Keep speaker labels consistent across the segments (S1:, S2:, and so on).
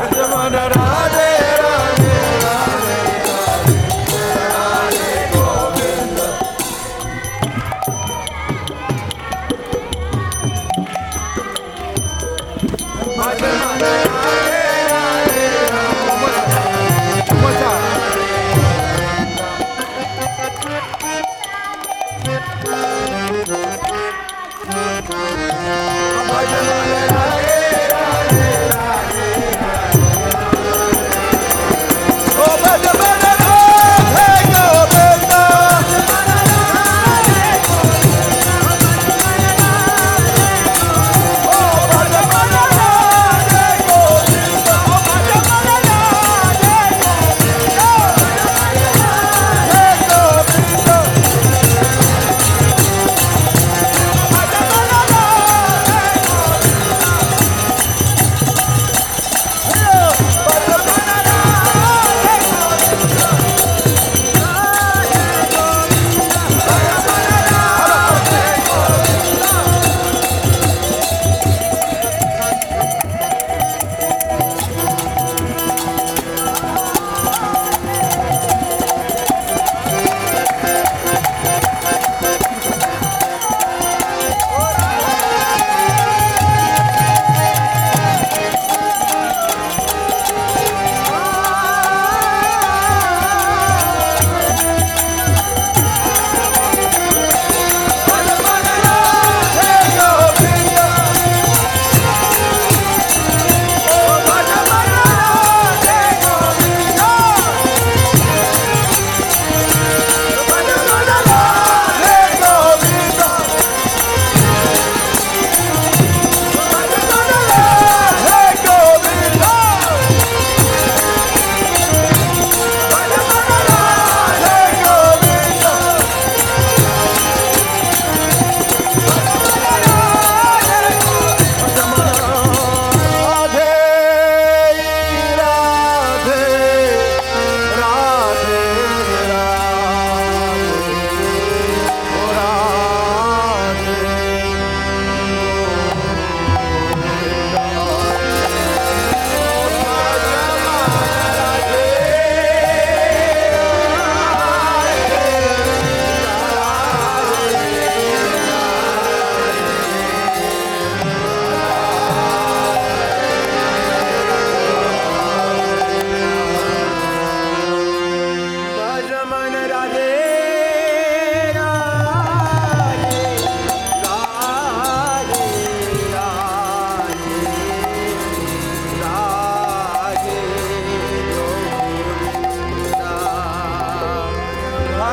S1: Ramana Radhe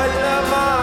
S1: على ما